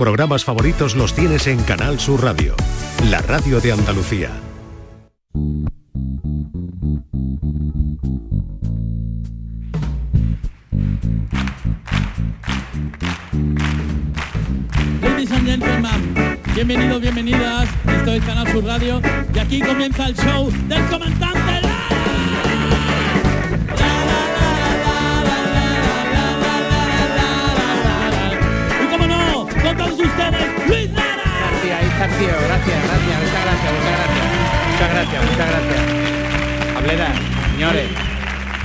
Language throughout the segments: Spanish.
programas favoritos los tienes en Canal Sur Radio, la radio de Andalucía. Ladies and gentlemen, bienvenidos, bienvenidas. Esto es Canal Sur Radio y aquí comienza el show del comandante todos. Gracias. Gracias, muchas gracias, muchas gracias. Muchas gracias, muchas gracias. Hablera, señores.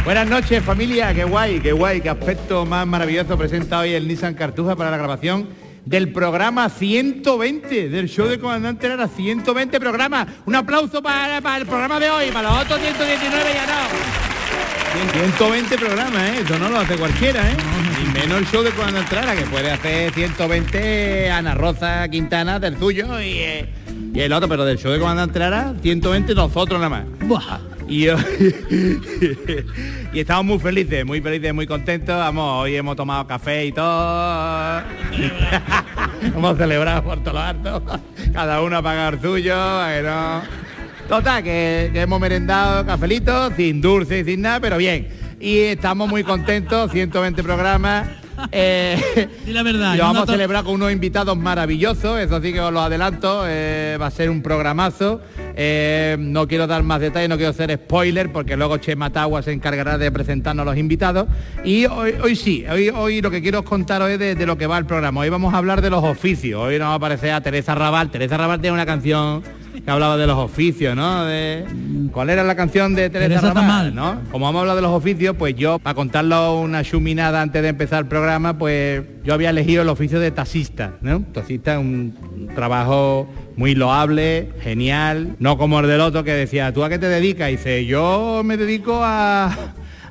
Buenas noches familia, qué guay, qué guay, qué aspecto más maravilloso presenta hoy el Nissan Cartuja para la grabación del programa 120 del show de Comandante Lara, 120 programas. Un aplauso para, para el programa de hoy, para los otros 119 ya no. 120 programas, ¿eh? eso no lo hace cualquiera, ¿eh? Y menos el show de Comandante Lara, que puede hacer 120 Ana Rosa Quintana del suyo y, eh, y el otro, pero del show de Comandante Lara, 120 nosotros nada más. Buah. Y, y estamos muy felices, muy felices, muy contentos. Vamos, hoy hemos tomado café y todo. hemos celebrado por todos los hartos. Cada uno ha pagado el suyo. que no- Total, que, que hemos merendado cafelito, sin dulce y sin nada, pero bien. Y estamos muy contentos, 120 programas. Eh, Di la verdad. y lo vamos a celebrar con unos invitados maravillosos, eso sí que os lo adelanto, eh, va a ser un programazo. Eh, no quiero dar más detalles, no quiero hacer spoiler, porque luego Che Matagua se encargará de presentarnos a los invitados. Y hoy, hoy sí, hoy, hoy lo que quiero os contar hoy es de, de lo que va el programa. Hoy vamos a hablar de los oficios. Hoy nos va a aparecer a Teresa Raval. Teresa Raval tiene una canción que hablaba de los oficios, ¿no? De, ¿Cuál era la canción de Teresa? Tamal. ¿no? Como vamos a hablar de los oficios, pues yo, para contarlo una chuminada antes de empezar el programa, pues yo había elegido el oficio de taxista, ¿no? Taxista es un trabajo muy loable, genial, no como el del otro que decía, ¿tú a qué te dedicas? Y dice, yo me dedico a,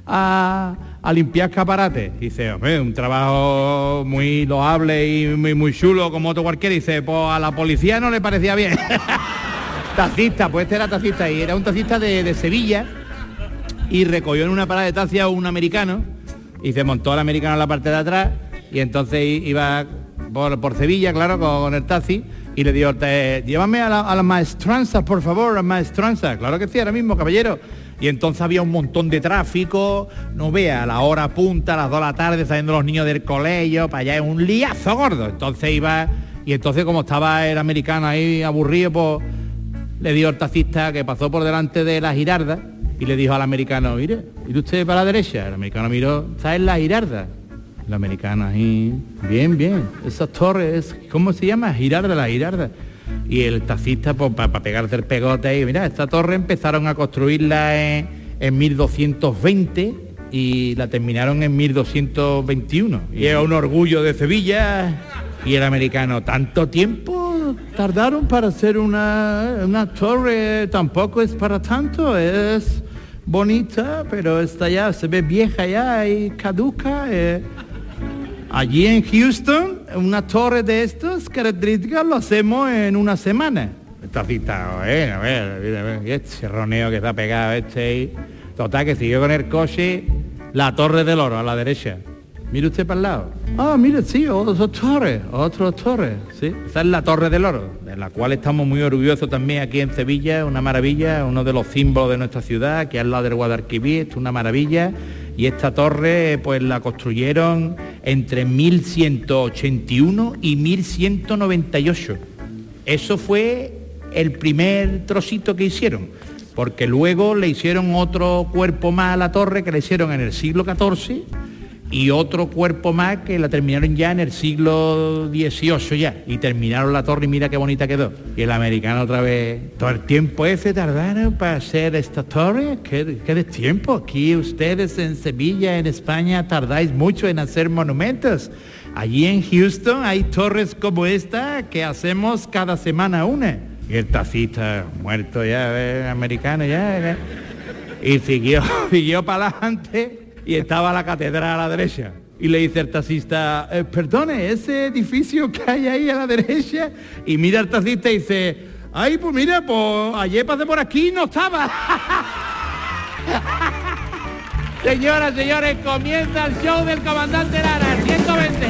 a, a limpiar escaparates. Dice, hombre, un trabajo muy loable y muy, muy chulo como otro cualquiera. Dice, pues a la policía no le parecía bien. taxista, pues este era taxista y era un taxista de, de Sevilla y recogió en una parada de taxi a un americano y se montó al americano en la parte de atrás y entonces iba por, por Sevilla, claro, con, el taxi y le dijo, "Te- llévame a la, a maestranza, por favor, a maestranza. Claro que sí, ahora mismo, caballero. Y entonces había un montón de tráfico, no vea, a la hora punta, a las 2 de la tarde, saliendo los niños del colegio, para allá es un liazo gordo. Entonces iba, y entonces como estaba el americano ahí aburrido, pues le dio el taxista que pasó por delante de la girarda y le dijo al americano, mire, ¿y usted para la derecha? El americano miró, ¿está en la girarda? El americano ahí, bien, bien, esa torre es, ¿cómo se llama? Girarda, la girarda. Y el taxista, pues para pegarse el pegote y mira, esta torre empezaron a construirla en, en 1220 y la terminaron en 1221. Y es un orgullo de Sevilla. Y el americano, ¿tanto tiempo tardaron para hacer una, una torre? Tampoco es para tanto, es bonita, pero está ya, se ve vieja ya y caduca. eh. Allí en Houston, una torre de estas características lo hacemos en una semana. Está citado, eh, a ver, a ver, a este roneo que está pegado este ahí. Total, que siguió con el coche la torre del oro a la derecha. Mire usted para el lado. Ah, mire, sí, otra torre, otra torre. Sí, esa es la Torre del Oro, de la cual estamos muy orgullosos también aquí en Sevilla, una maravilla, uno de los símbolos de nuestra ciudad, que es lado del Guadalquivir, es una maravilla. Y esta torre, pues la construyeron entre 1181 y 1198. Eso fue el primer trocito que hicieron, porque luego le hicieron otro cuerpo más a la torre que le hicieron en el siglo XIV y otro cuerpo más que la terminaron ya en el siglo XVIII ya y terminaron la torre y mira qué bonita quedó. Y el americano otra vez, todo el tiempo ese tardaron para hacer esta torre, ¿qué, qué de tiempo? Aquí ustedes en Sevilla, en España, tardáis mucho en hacer monumentos. Allí en Houston hay torres como esta que hacemos cada semana una. Y el taxista muerto ya, eh, americano ya. eh. Y siguió, siguió para adelante y estaba la catedral a la derecha. Y le dice el taxista, eh, perdone, ese edificio que hay ahí a la derecha. Y mira el taxista y dice, ay, pues mira, pues ayer pasé por aquí y no estaba. Señoras, señores, comienza el show del comandante Lara, 120.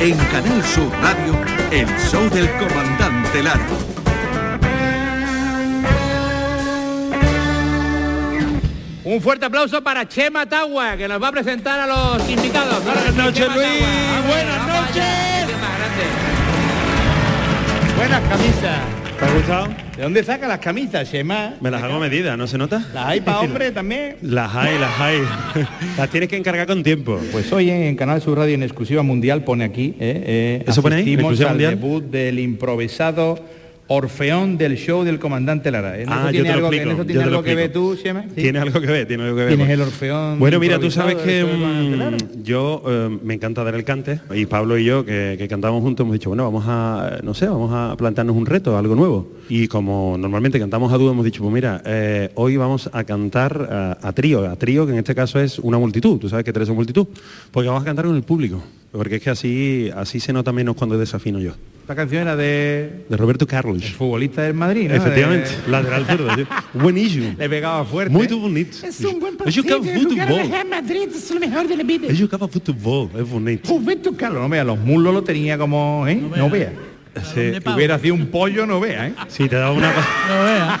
En Canal Sur Radio el show del comandante Lara. Un fuerte aplauso para Chema Tagua, que nos va a presentar a los invitados. Buenas noches, Luis. Buenas noches. Buenas camisas. ¿Te ha gustado? ¿De dónde saca las camisas, Chema? Me las hago medidas, ¿no se nota? ¿Las hay para hombre también? Las hay, las hay. las tienes que encargar con tiempo. Pues hoy en Canal Sur Radio en exclusiva mundial pone aquí, eh, eh, ¿Eso pone ahí? asistimos ¿Exclusiva al mundial? debut del improvisado Orfeón del show del comandante Lara. ¿En Ah, yo tiene te lo algo, que- explico, en eso tiene algo que ver tú, Chema? ¿Sí? Tiene algo que ver, tiene algo que ver. ¿Quién es el Orfeón Bueno, mira, tú sabes que mm, yo eh, me encanta dar el cante y Pablo y yo que, que cantamos juntos hemos dicho, bueno, vamos a, no sé, vamos a plantearnos un reto, algo nuevo. Y como normalmente cantamos a dúo, hemos dicho, pues mira, eh, hoy vamos a cantar eh, a trío, a trío que en este caso es una multitud, tú sabes que tres son multitud, porque vamos a cantar con el público, porque es que así, así se nota menos cuando desafino yo. Esta canción era de De Roberto Carlos. el futbolista del Madrid, ¿no? Efectivamente, De- lateral zurdo. Buenísimo. Le pegaba fuerte. Muy bonito. Es un buen partido. Jugar futebol. en Madrid es lo mejor de la vida. Eu jogava futebol, é bonito. Juventus Carlos, no vea, los muslos lo tenía como, ¿eh? No vea. Sí, de Si hubiera sido un pollo, no vea, ¿eh? sí, te daba una... No veas.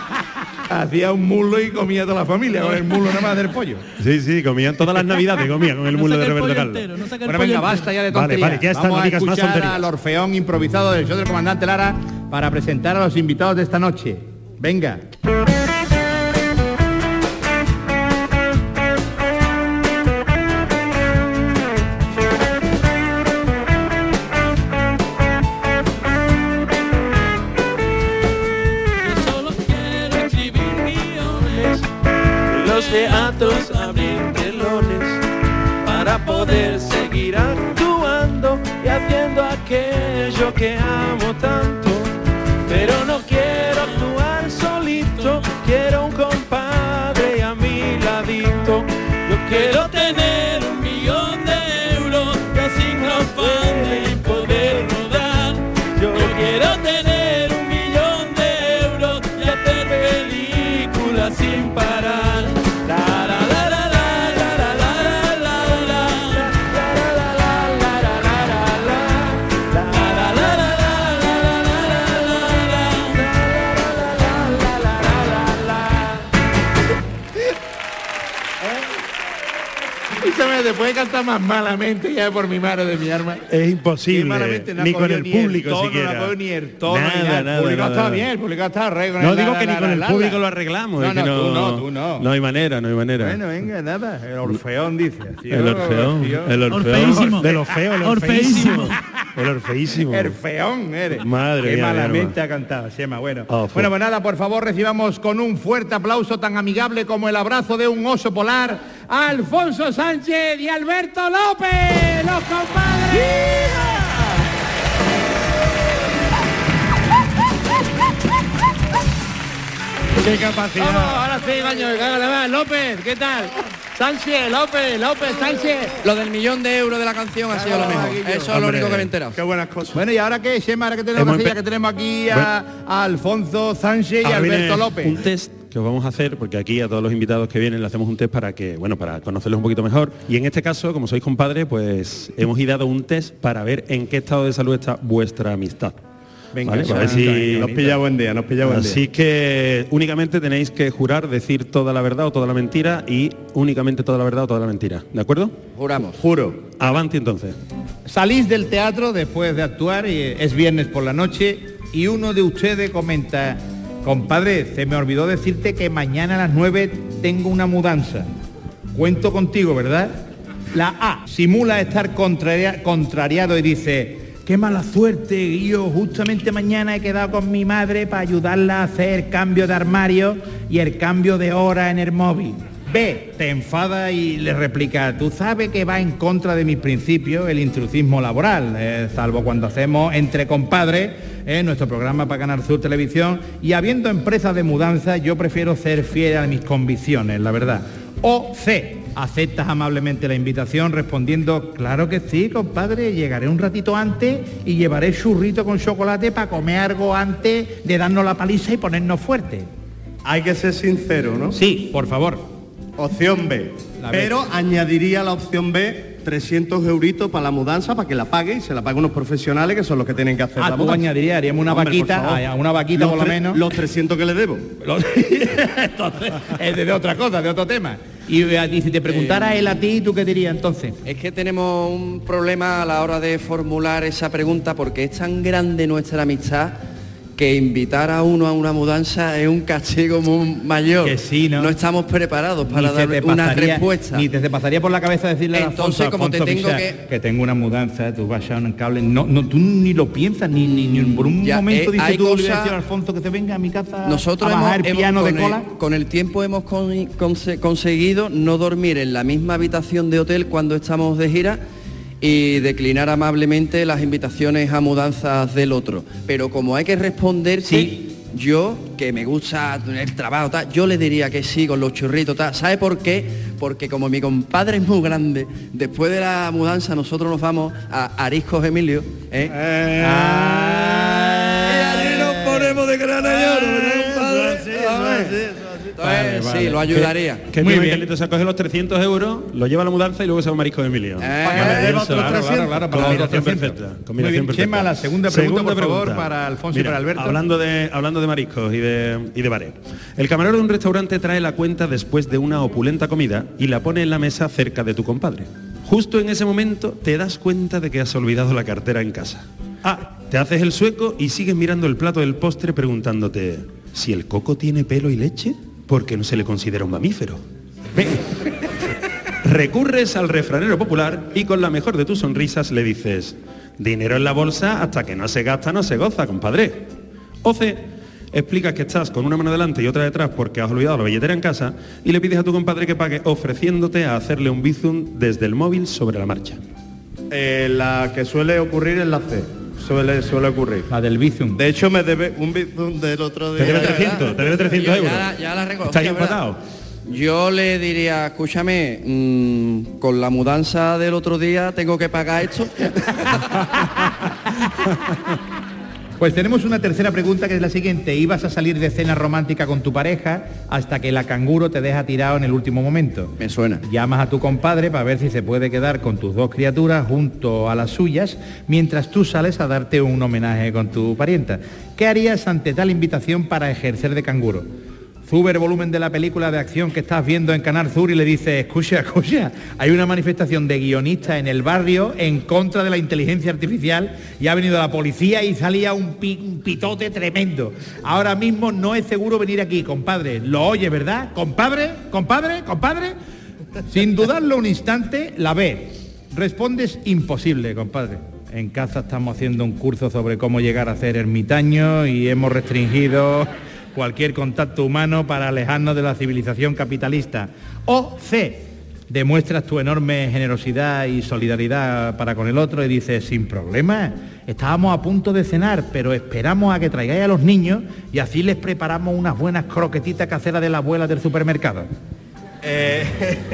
Hacía un muslo y comía toda la familia con el muslo nada más del pollo. Sí, sí, comían todas las navidades, comían con el No mulo de Roberto pollo Carlos. entero, no Bueno, venga, entero. basta ya de tonterías. vale, ya está, Vamos no a digas escuchar al Orfeón improvisado del show del comandante Lara para presentar a los invitados de esta noche. Venga. Teatros abrir telones para poder seguir actuando y haciendo aquello que amo tanto. Escúchame, después de cantar más malamente ya por mi madre de mi arma. Es imposible, malamente, no ni con el ni público tono, siquiera. No ni el tono, Nada, ni nada. El público nada, está nada. bien, el público está re con No el digo la, que ni la, con la, el la, público la. lo arreglamos. No, no, tú no, tú no. No hay manera, no hay manera. Bueno, venga, nada. El Orfeón dice. así, el Orfeón, Orfeón. el Orfeón. Orfeísimo. De lo feo, el Orfeísimo. Orfeísimo. El Orfeísimo. Orfeón eres. Madre Qué mía, malamente ha cantado, Sema. Bueno. Oh, bueno, pues nada, por favor, recibamos con un fuerte aplauso tan amigable como el abrazo de un oso polar a Alfonso Sánchez y Alberto López, los compadres. Qué capacidad. Vamos, ahora sí, mar. López, ¿qué tal? Sánchez, López, López, Sánchez. Lo del millón de euros de la canción ha sido lo mejor. Eso es lo único que me he enterado. Qué buenas cosas. Bueno, ¿y ahora qué, Chema? Ahora que tenemos, que que aquí a, a Alfonso Sánchez y Ahora viene Alberto López. Un test que os vamos a hacer, porque aquí a todos los invitados que vienen le hacemos un test para que, bueno, para conocerlos un poquito mejor. Y en este caso, como sois compadres, pues hemos ideado un test para ver en qué estado de salud está vuestra amistad. Venga, Para ver si nos pilla buen día, nos pilla buen día. Así que únicamente tenéis que jurar decir toda la verdad o toda la mentira y únicamente toda la verdad o toda la mentira. ¿De acuerdo? Juramos. Juro. Avanti entonces. Salís del teatro después de actuar y es viernes por la noche y uno de ustedes comenta, compadre, se me olvidó decirte que mañana a las 9 tengo una mudanza. Cuento contigo, ¿verdad? La A simula estar contraria- contrariado y dice, qué mala suerte, yo justamente mañana he quedado con mi madre para ayudarla a hacer el cambio de armario y el cambio de hora en el móvil. B, te enfada y le replica, tú sabes que va en contra de mis principios el intrusismo laboral, eh, salvo cuando hacemos entre compadres eh, nuestro programa para Canal Sur Televisión y habiendo empresas de mudanza yo prefiero ser fiel a mis convicciones, la verdad. O C, aceptas amablemente la invitación respondiendo, claro que sí, compadre, llegaré un ratito antes y llevaré churrito con chocolate para comer algo antes de darnos la paliza y ponernos fuertes. Hay que ser sincero, ¿no? Sí, por favor. Opción B. La B. Pero añadiría la opción B 300 euritos para la mudanza, para que la pague y se la pague unos profesionales que son los que tienen que hacer Ah, la tú mudanza. añadirías, haríamos una Hombre, por vaquita, una vaquita Los por lo menos. Los 300 que le debo. Entonces, es de, de otra cosa, de otro tema. Y, a ti, si te preguntara él a ti, ¿tú qué dirías entonces? Es que tenemos un problema a la hora de formular esa pregunta porque es tan grande nuestra amistad que invitar a uno a una mudanza es un castigo muy mayor. Que sí, ¿no? estamos preparados para dar una respuesta. Ni te, te pasaría por la cabeza decirle a Entonces, Alfonso, como te tengo mira, que- tengo una mudanza, tú vas a un cable, no, no, tú ni lo piensas, ni, ni, ni por un Ya, momento eh, dices tú le voy a cosas- decir a Alfonso que se venga a mi casa Nosotros a hemos, bajar el hemos- piano de con, cola. El, con el tiempo hemos con- conse- conseguido no dormir en la misma habitación de hotel cuando estamos de gira y declinar amablemente las invitaciones a mudanzas del otro. Pero como hay que responderse, yo, que me gusta el trabajo, tal, yo le diría que sí con los churritos. Tal. ¿Sabe por qué? Porque como mi compadre es muy grande, después de la mudanza nosotros nos vamos a Ariscos Emilio. ¿eh? Y allí nos ponemos de grana ver. Entonces, sí, lo ayudaría. Que Muy Muy bien. bien. Se coge los 300 euros, lo lleva a la mudanza y luego se va a Marisco de Emilio. Eh, Para que me deba Eso, otros claro, 300. claro, claro, para los Combinación 300. perfecta. Muy combinación bien, perfecta. Chema, la segunda pregunta, por favor, para Alfonso y para Alberto. Hablando de, hablando de mariscos y de, y de bares. El camarero de un restaurante trae la cuenta después de una opulenta comida y la pone en la mesa cerca de tu compadre. Justo en ese momento te das cuenta de que has olvidado la cartera en casa. Ah, te haces el sueco y sigues mirando el plato del postre preguntándote, si el coco tiene pelo y leche, ¿por qué no se le considera un mamífero? Ve. Recurres al refranero popular y con la mejor de tus sonrisas le dices, dinero en la bolsa hasta que no se gasta no se goza, compadre. O C, explicas que estás con una mano delante y otra detrás porque has olvidado la billetera en casa y le pides a tu compadre que pague ofreciéndote a hacerle un bizum desde el móvil sobre la marcha. Eh, la que suele ocurrir es la C. Suele, suele ocurrir. La del Bizum. De hecho, me debe un bizum del otro Te día. debe 300, te debe 300 Ya- euros. Ya, ya la. Estáis empatados. Yo le diría, escúchame, mm, con la mudanza del otro día tengo que pagar esto. Pues tenemos una tercera pregunta que es la siguiente. Ibas a salir de cena romántica con tu pareja hasta que la canguro te deja tirado en el último momento. Me suena. Llamas a tu compadre para ver si se puede quedar con tus dos criaturas junto a las suyas mientras tú sales a darte un homenaje con tu parienta. ¿Qué harías ante tal invitación para ejercer de canguro? Sube el volumen de la película de acción que estás viendo en Canal Sur y le dices, escucha, escucha, hay una manifestación de guionistas en el barrio en contra de la inteligencia artificial y ha venido la policía y salía un pitote tremendo. Ahora mismo no es seguro venir aquí, compadre. Lo oye, ¿verdad? Compadre, compadre, compadre. Sin dudarlo un instante, la ve. Respondes imposible, compadre. En casa estamos haciendo un curso sobre cómo llegar a ser ermitaño y hemos restringido cualquier contacto humano para alejarnos de la civilización capitalista. O C, demuestras tu enorme generosidad y solidaridad para con el otro y dices, sin problema, estábamos a punto de cenar, pero esperamos a que traigáis a los niños y así les preparamos unas buenas croquetitas caseras de la abuela del supermercado. Eh,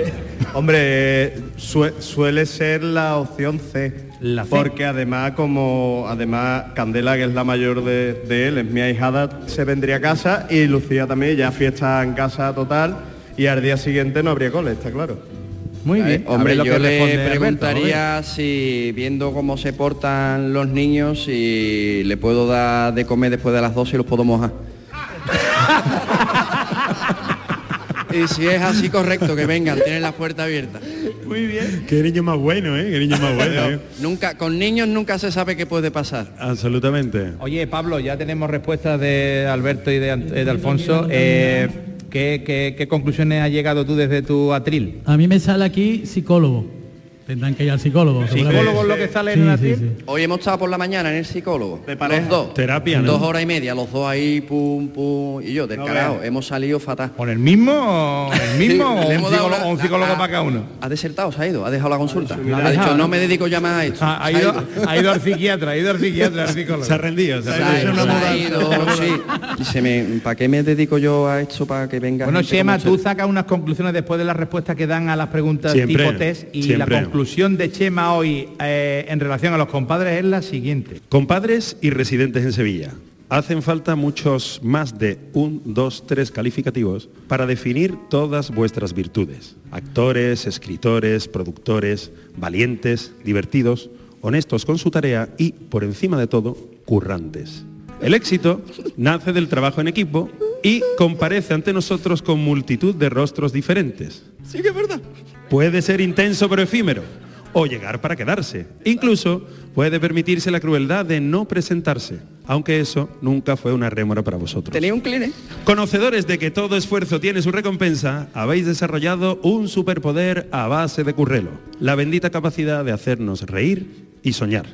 hombre, sue- suele ser la opción C. La C. Porque además, como además Candela, que es la mayor de, de él, es mi ahijada, se vendría a casa y Lucía también, ya fiesta en casa total y al día siguiente no habría cole, está claro. Muy bien. A Hombre, ver lo yo que le Alberto, preguntaría si, viendo cómo se portan los niños, si le puedo dar de comer después de las 12 y los puedo mojar. y si es así correcto, que vengan, tienen la puerta abierta. Muy bien. Qué niño más bueno, ¿eh? Qué niño más bueno, ¿eh? Nunca, con niños nunca se sabe qué puede pasar. Absolutamente. Oye, Pablo, ya tenemos respuestas de Alberto y de, eh, de Alfonso. Eh, ¿qué, qué, qué conclusiones has llegado tú desde tu atril? A mí me sale aquí psicólogo. Tendrán que ir al psicólogo. seguramente. ¿Psicólogo es lo que sale en Sí, el sí, sí. Hoy hemos estado por la mañana en el psicólogo. De pareja. Los dos. Terapia, ¿no? Dos horas y media, los dos ahí, pum, pum. Y yo, No veas. hemos salido fatal. ¿Con el mismo? ¿El mismo Sí, o un hemos dado psicólogo, una- o un psicólogo ha- para cada uno? Ha desertado, se ha ido, ha dejado la consulta. la ha ha dejado, dicho, ¿no? me dedico ya más a esto. Ha, Se ido, ha ido al psiquiatra, ha ido al psiquiatra, al psicólogo. Se ha rendido, se ha ha rendido. se ha ido, sí. ¿para qué me dedico yo a esto para que venga Bueno, Chema, tú sacas unas conclusiones después de las respuestas que dan a las preguntas tipo test y la conclusión de Chema hoy eh, en relación a los compadres es la siguiente. Compadres y residentes en Sevilla. Hacen falta muchos más de un, dos, tres calificativos para definir todas vuestras virtudes. Actores, escritores, productores, valientes, divertidos, honestos con su tarea y, por encima de todo, currantes. El éxito nace del trabajo en equipo y comparece ante nosotros con multitud de rostros diferentes. Sí que es verdad. Puede ser intenso pero efímero o llegar para quedarse. Incluso puede permitirse la crueldad de no presentarse, aunque eso nunca fue una rémora para vosotros. Tenía un cline. Conocedores de que todo esfuerzo tiene su recompensa, habéis desarrollado un superpoder a base de currelo, la bendita capacidad de hacernos reír y soñar.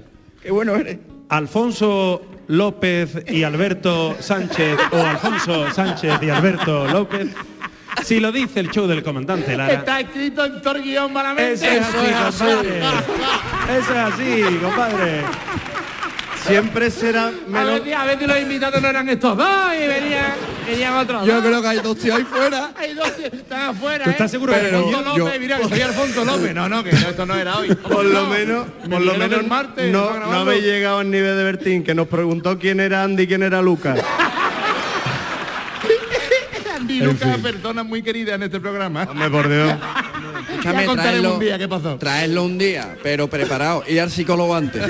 Qué bueno eres. Alfonso López y Alberto Sánchez o Alfonso Sánchez y Alberto López. Si lo dice el show del comandante Lara. Está escrito en el guion malamente. Eso es así, compadre. Eso es así, compadre. Siempre será A menos... a si los invitados no eran estos dos y venían, venían otros Yo dos. creo que hay dos tíos ahí fuera. Hay dos que están afuera, ¿Tú ¿eh? estás seguro que Pero Alfonso yo? López, mira, que soy Alfonso López. No, no, que no, esto no era hoy. Por lo No, menos, me por lo menos el martes, no, no habéis llegado al nivel de Bertín, que nos preguntó quién era Andy y quién era Lucas. Lucas, persona muy querida en este programa. Hombre, por Dios. Escúchame, Ya traedlo, un día qué pasó. traedlo un día, pero preparado. Y al psicólogo antes.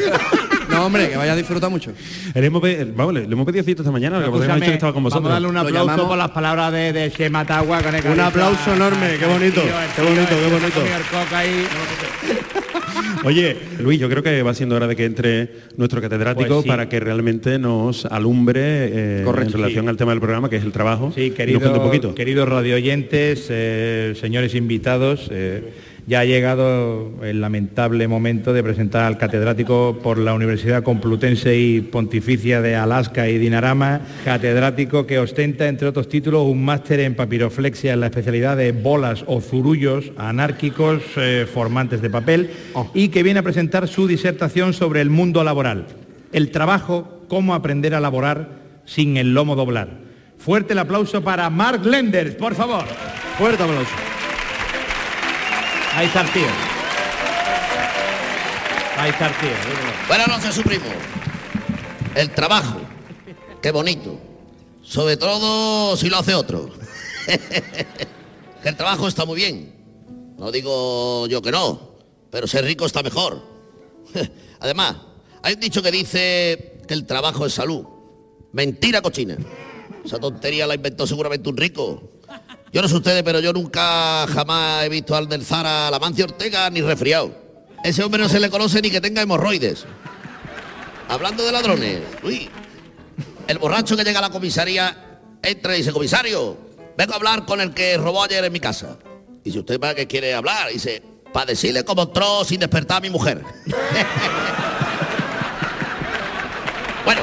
No, hombre, que vaya a disfrutar mucho. Le hemos, vamos, le, le hemos pedido cita esta mañana, lo que hemos dicho que estaba con vamos a vosotros. darle un aplauso llamamos- por las palabras de, de Shema con el Un aplauso enorme, qué bonito, tío, qué bonito, qué bonito. Oye, Luis, yo creo que va siendo hora de que entre nuestro catedrático Pues sí. para que realmente nos alumbre eh, Correcto, en relación sí. al tema del programa, que es el trabajo. Sí, querido, un poquito. queridos radioyentes, eh, señores invitados, eh, ya ha llegado el lamentable momento de presentar al catedrático por la Universidad Complutense y Pontificia de Alaska y Dinarama, catedrático que ostenta, entre otros títulos, un máster en papiroflexia en la especialidad de bolas o zurullos anárquicos eh, formantes de papel y que viene a presentar su disertación sobre el mundo laboral, el trabajo, cómo aprender a laborar sin el lomo doblar. Fuerte el aplauso para Mark Lenders, por favor. Fuerte aplauso. Ahí está el tío. Ahí está el tío. Buenas noches, su primo. El trabajo. Qué bonito. Sobre todo si lo hace otro. El trabajo está muy bien. No digo yo que no, pero ser rico está mejor. Además, hay un dicho que dice que el trabajo es salud. Mentira cochina. Esa tontería la inventó seguramente un rico. Yo no sé ustedes, pero yo nunca jamás he visto al del Zara, la Mancio Ortega, ni resfriado. Ese hombre no se le conoce ni que tenga hemorroides. Hablando de ladrones, uy, el borracho que llega a la comisaría entra y dice, comisario, vengo a hablar con el que robó ayer en mi casa. Y si usted para qué quiere hablar, dice, para decirle cómo entró sin despertar a mi mujer. bueno,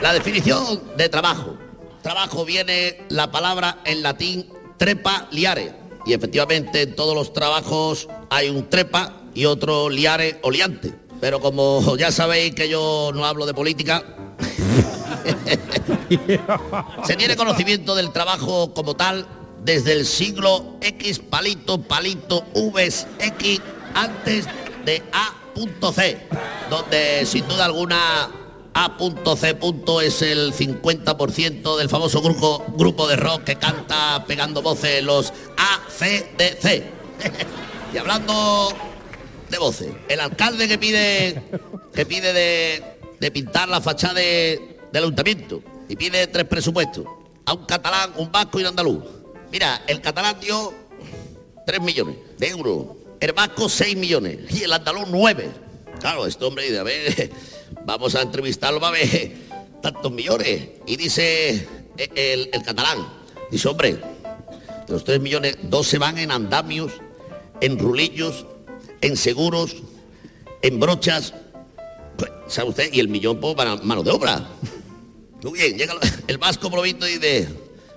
la definición de trabajo. Trabajo viene la palabra en latín trepa liare. Y efectivamente en todos los trabajos hay un trepa y otro liare o liante. Pero como ya sabéis que yo no hablo de política, se tiene conocimiento del trabajo como tal desde el siglo X palito palito Vs X antes de A.C, donde sin duda alguna A.C. es el 50% del famoso grupo, grupo de rock que canta pegando voces los ACDC. y hablando de voces, el alcalde que pide que pide de, de pintar la fachada de- del ayuntamiento y pide tres presupuestos a un catalán, un vasco y un andaluz. Mira, el catalán dio 3 millones de euros, el vasco 6 millones y el andaluz 9. Claro, este hombre dice, a ver, vamos a entrevistarlo para ver tantos millones. Y dice eh, el, catalán, dice, hombre, de los 3 millones, dos se van en andamios, en rulillos, en seguros, en brochas. Pues, ¿Sabe usted? Y el millón pues, para mano de obra. Muy bien, llega el vasco por lo visto y dice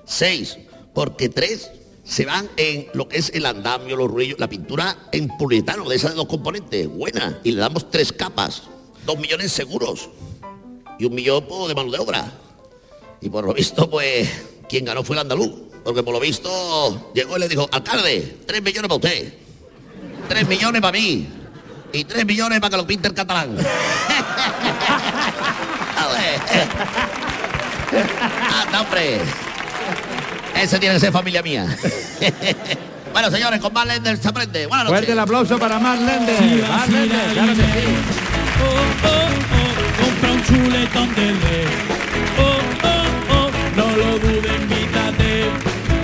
seis, porque tres se van en lo que es el andamio, los ruillos, la pintura en poliuretano, de esas dos componentes, buena, y le damos tres capas, dos millones seguros y un millón pues, de mano de obra. Y por lo visto, pues, quien ganó fue el andaluz, porque por lo visto llegó y le dijo, alcalde, tres millones para usted, tres millones para mí y tres millones para que lo pinte el catalán. Joder. ¡Anda, hombre! Ese tiene que ser familia mía. bueno, señores, con más Lender se aprende. Buenas noches. Fuerte el aplauso para Mar Lender. Sí, Mar sí, Lender, la claro que sí. Oh, oh, oh, compra un chuletón del rey. Oh, oh, oh, no lo dudes, invítate.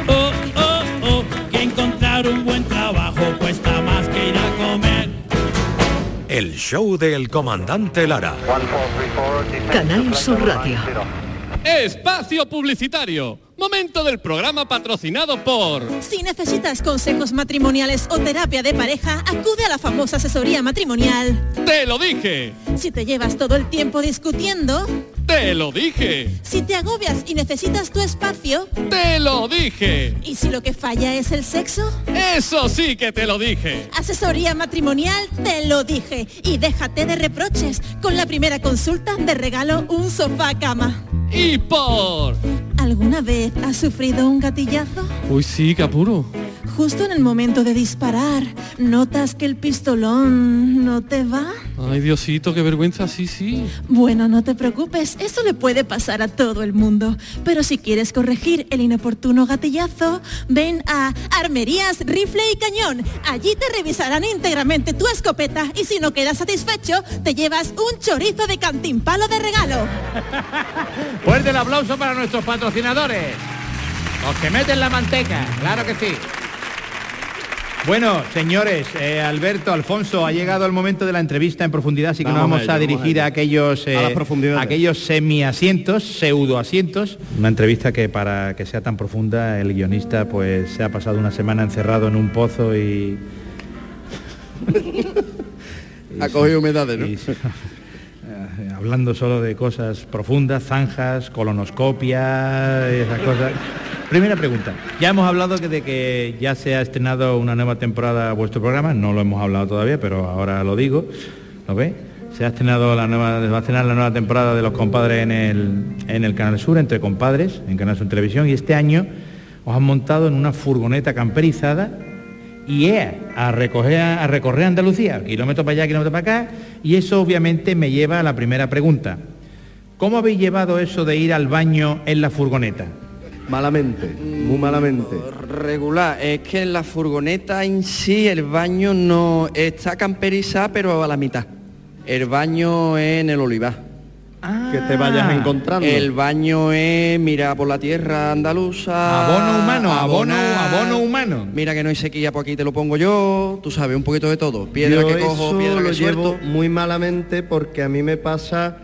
Oh, oh, oh, que encontrar un buen trabajo cuesta más que ir a comer. El show del comandante Lara. Canal Sur Radio. Espacio Publicitario. Momento del programa patrocinado por... Si necesitas consejos matrimoniales o terapia de pareja, acude a la famosa asesoría matrimonial. ¡Te lo dije! Si te llevas todo el tiempo discutiendo, ¡Te lo dije! si te agobias y necesitas tu espacio, ¡Te lo dije! y si lo que falla es el sexo, ¡Eso sí que te lo dije! asesoría matrimonial, te lo dije. Y déjate de reproches. Con la primera consulta de regalo un sofá cama. Y por... ¿Alguna vez has sufrido un gatillazo? Uy, sí, qué apuro. Justo en el momento de disparar, ¿notas que el pistolón no te va? Ay, Diosito, qué vergüenza, sí, sí. Bueno, no te preocupes, eso le puede pasar a todo el mundo. Pero si quieres corregir el inoportuno gatillazo, ven a Armerías, Rifle y Cañón. Allí te revisarán íntegramente tu escopeta y si no quedas satisfecho, te llevas un chorizo de cantimpalo de regalo. Fuerte el aplauso para nuestros patrocinadores. Los que meten la manteca, claro que sí. Bueno, señores, eh, Alberto, Alfonso, ha llegado el momento de la entrevista en profundidad, así que Vamos nos vamos a ello, a vamos dirigir a a, ello. aquellos, A las profundidades. aquellos semiasientos, pseudoasientos. Una entrevista que para que sea tan profunda, el guionista pues se ha pasado una semana encerrado en un pozo y... Ha cogido humedades, ¿no? y- eh, hablando solo de cosas profundas, zanjas, colonoscopia, y esas cosas. Primera pregunta. Ya hemos hablado de que ya se ha estrenado una nueva temporada vuestro programa, no lo hemos hablado todavía, pero ahora lo digo. ¿Lo ve? Se ha estrenado la nueva, va a estrenar la nueva temporada de Los Compadres en el, Canal Sur, entre compadres, en Canal Sur Televisión, y este año os han montado en una furgoneta camperizada y ea, a recoger a recorrer Andalucía, kilómetro para allá, kilómetro para acá, y eso obviamente me lleva a la primera pregunta. ¿Cómo habéis llevado eso de ir al baño en la furgoneta? Malamente, muy malamente. Regular, es que en la furgoneta en sí el baño no está camperizada pero a la mitad. El baño es en el olivar. Que te vayas encontrando. El baño es mira por la tierra andaluza. Abono humano, abono, abono humano. Mira que no hay sequía, por aquí te lo pongo yo. Tú sabes, un poquito de todo. Piedra Yo que cojo, eso piedra lo que llevo suelto. muy malamente porque a mí me pasa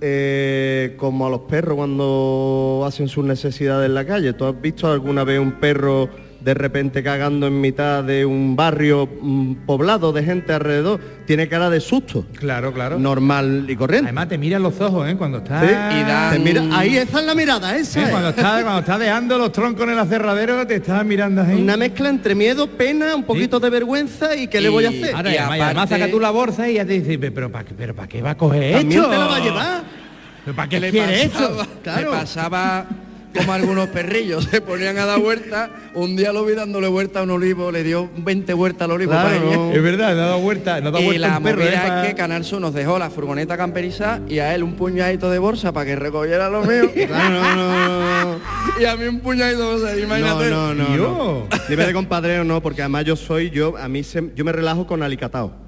eh, como a los perros cuando hacen sus necesidades en la calle. ¿Tú has visto alguna vez un perro de repente cagando en mitad de un barrio mm, poblado de gente alrededor? Tiene cara de susto. Claro, claro. Normal y corriente. Además te miran los ojos, ¿eh? Cuando está... Sí, y dan- te mira- ahí esa es la mirada, ¿eh? esa es. Cuando está, cuando está dejando los troncos en el acerradero, te estás mirando ahí. Una mezcla entre miedo, pena, un poquito de vergüenza y ¿qué le voy a hacer? Ahora, Y y además, aparte- saca tú la bolsa y ya te dice, pero ¿para qué, pero ¿para qué va a coger También esto? te la va a llevar. ¿Pero ¿Para qué le quiere esto? pasaba, Claro. le pasaba como algunos perrillos, se ponían a dar vueltas, un día lo vi dándole vuelta a un olivo, le dio 20 vueltas al olivo Claro. Es verdad, le ha dado vuelta, le ha dado Y vuelta la un perro, movida ¿eh? Pa- es que Canal Sur nos dejó la furgoneta camperizada y a él un puñadito de bolsa para que recogiera lo mío. Claro, no, no, no. y a mí un puñadito de bolsa, imagínate. No, no, no, no. Nivel de compadreo no, porque además yo soy, yo, a mí se- yo me relajo con alicatado.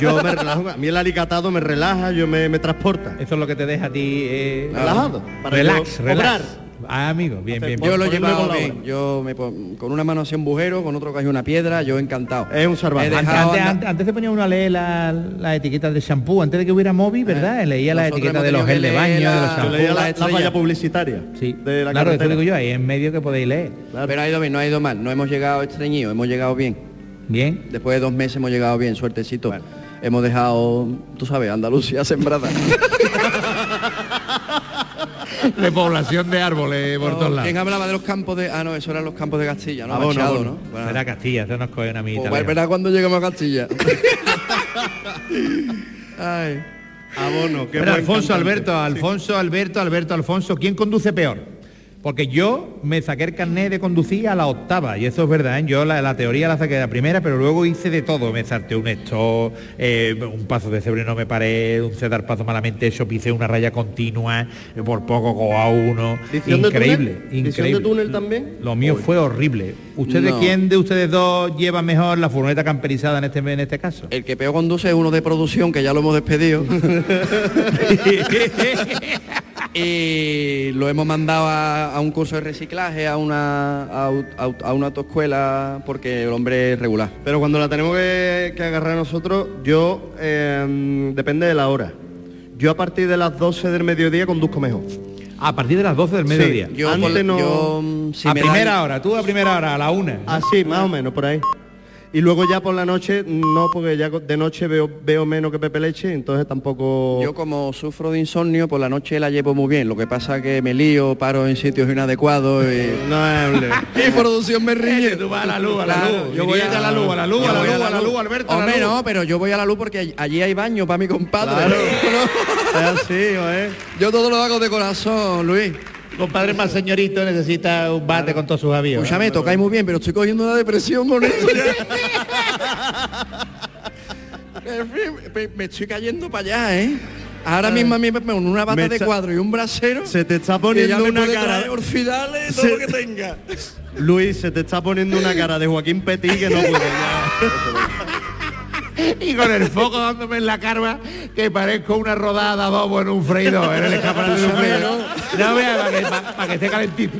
Yo me relajo, a mí el alicatado me relaja, yo me, me transporta. Eso es lo que te deja a ti... eh, Relajado, para relax, yo relax. obrar. Ah, amigo, bien, bien, bien. Yo lo he llevado la bien. Yo me pon- con una mano hacía un bujero, con otro cogí una piedra, yo encantado. Es un salvaje. Antes, antes- se ponía uno a leer las la etiquetas de shampoo, antes de que hubiera móvil, ¿verdad? Leía las nosotros etiquetas hemos de los gel de baño, de los la- Yo shampoos. leía la la, la valla publicitaria Sí, de la claro, eso digo yo, ahí en medio que podéis leer. Claro. Pero ha ido bien, no ha ido mal. No hemos llegado estreñidos, hemos llegado bien. Bien. Después de dos meses hemos llegado bien, suertecito. Hemos dejado, tú sabes, Andalucía sembrada. De población de árboles por todos lados. ¿Quién hablaba de los campos de.? Ah, no, eso eran los campos de Castilla, ¿no? Abono, Machado. ¿no? Bueno, Será Castilla, eso nos cogen a mí. pues, italiano. verá cuando lleguemos a Castilla. Ay. Abono, qué Pero Alfonso, cantante. Alberto, Alfonso, Alberto, Alberto, Alfonso, ¿quién conduce peor? Porque yo me saqué el carnet de conducir a la octava, y eso es verdad, ¿eh? yo la, la teoría la saqué de la primera, pero luego hice de todo, me salté un esto, eh, un paso de cebre no me paré, un cedar paso malamente hecho, pisé una raya continua, eh, por poco cojo a uno, ¿Edición de increíble, increíble. de túnel también? Lo mío fue horrible. ¿Ustedes No. quién de ustedes dos lleva mejor la furgoneta camperizada en este, en este caso? El que peor conduce es uno de producción, que ya lo hemos despedido. y lo hemos mandado a, a un curso de reciclaje, a una, a, a una autoescuela, porque el hombre es regular. Pero cuando la tenemos que, que agarrar nosotros, yo, eh, depende de la hora. Yo a partir de las 12 del mediodía conduzco mejor. A partir de las 12 del mediodía. Sí, yo Antes no- yo, si a me primera dan- hora, tú a primera hora, a la una. Así, más o menos, por ahí. Y luego ya por la noche, no, porque ya de noche veo, veo menos que Pepe Leche, entonces tampoco... Yo como sufro de insomnio, por la noche la llevo muy bien. Lo que pasa es que me lío, paro en sitios inadecuados y... No y producción me riñe. Tú vas a la luz, a la Claro, luz. yo voy a la luz, a la luz, a la luz, a la luz, Alberto, a la Hombre, luz. no, pero yo voy a la luz porque allí hay baño para mi compadre. Claro. Es así, ¿eh? Yo todo lo hago de corazón, Luis. Compadre más señorito necesita un bate con todos sus avíos. Escúchame, tocáis muy bien, pero estoy cogiendo una depresión con esto ya. En fin, me, me estoy cayendo para allá, ¿eh? Ahora mismo a mí me ponen una bata Me de cuadro y un brasero. Se te está ya poniendo me una cara... traer orfidales todo Se- lo que tenga. Luis, se te está poniendo una cara de Joaquín Petit que no puede ya. Y con el foco dándome en la carva que parezco una rodada de adobo en un freidor, en el escaparate de un freidor. No vea para que, pa- pa' que esté calentito.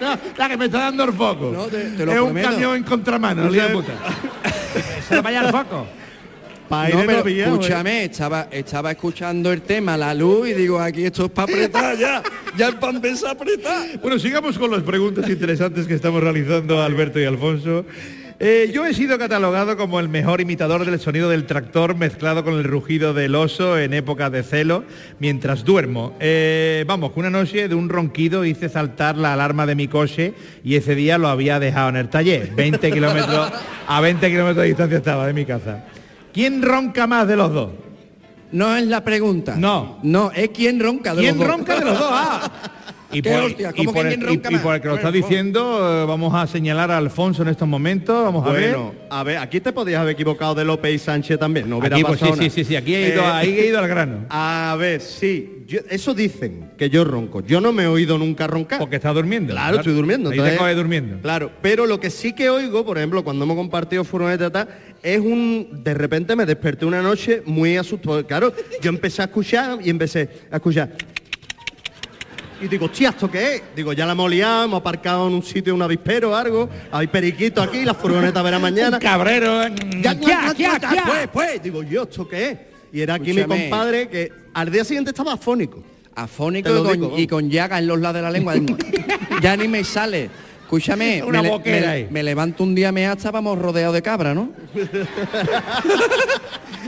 No, la que me está dando el foco. No, te- te lo es un camión en contramano, no puta. Se vaya al foco. No, pero no pilla, ¿eh? escúchame, estaba, estaba escuchando el tema, la luz, y digo, aquí esto es para apretar ya. Ya para empezar a apretar. Bueno, sigamos con las preguntas interesantes que estamos realizando Alberto y Alfonso. Eh, yo he sido catalogado como el mejor imitador del sonido del tractor mezclado con el rugido del oso en época de celo mientras duermo. Eh, vamos, que una noche de un ronquido hice saltar la alarma de mi coche y ese día lo había dejado en el taller. 20 kilómetros, a 20 kilómetros de distancia estaba de mi casa. ¿Quién ronca más de los dos? No es la pregunta. No. No, es quién ronca de ¿Quién los dos. ronca de los dos? Ah. Y ¿Qué por, hostia? y ¿Cómo por que el, quién ronca y- y por más? el que lo está diciendo, eh, vamos a señalar a Alfonso en estos momentos. Vamos a Bueno, ver. a ver, aquí te podías haber equivocado de López y Sánchez también, no hubiera Aquí, pues, sí, pasado sí, nada. sí, sí, aquí he ido, Eh, ahí he ido al grano. A ver, sí, yo- eso dicen, que yo ronco. Yo no me he oído nunca roncar. Porque está durmiendo. Claro, estoy durmiendo. Ahí te entonces- coge durmiendo. Claro, pero lo que sí que oigo, por ejemplo, cuando hemos compartido furgoneta es un... De repente me desperté una noche muy asustado. Claro, yo empecé a escuchar y empecé a escuchar. Y digo, hostia, ¿esto qué es? Digo, ya la hemos liado, hemos aparcado en un sitio un avispero o algo, hay periquito aquí, la furgoneta verá mañana. Cabrero. eh, Ya, ya, ya. Pues, pues, digo yo, ¿esto qué es? Y era aquí Escúchame. mi compadre que al día siguiente estaba afónico. Afónico y con, digo, vamos. y con llaga en los lados de la lengua. ya ni me sale. Escúchame, Una me, le- me- me levanto un día, me estábamos rodeados de cabra, ¿no?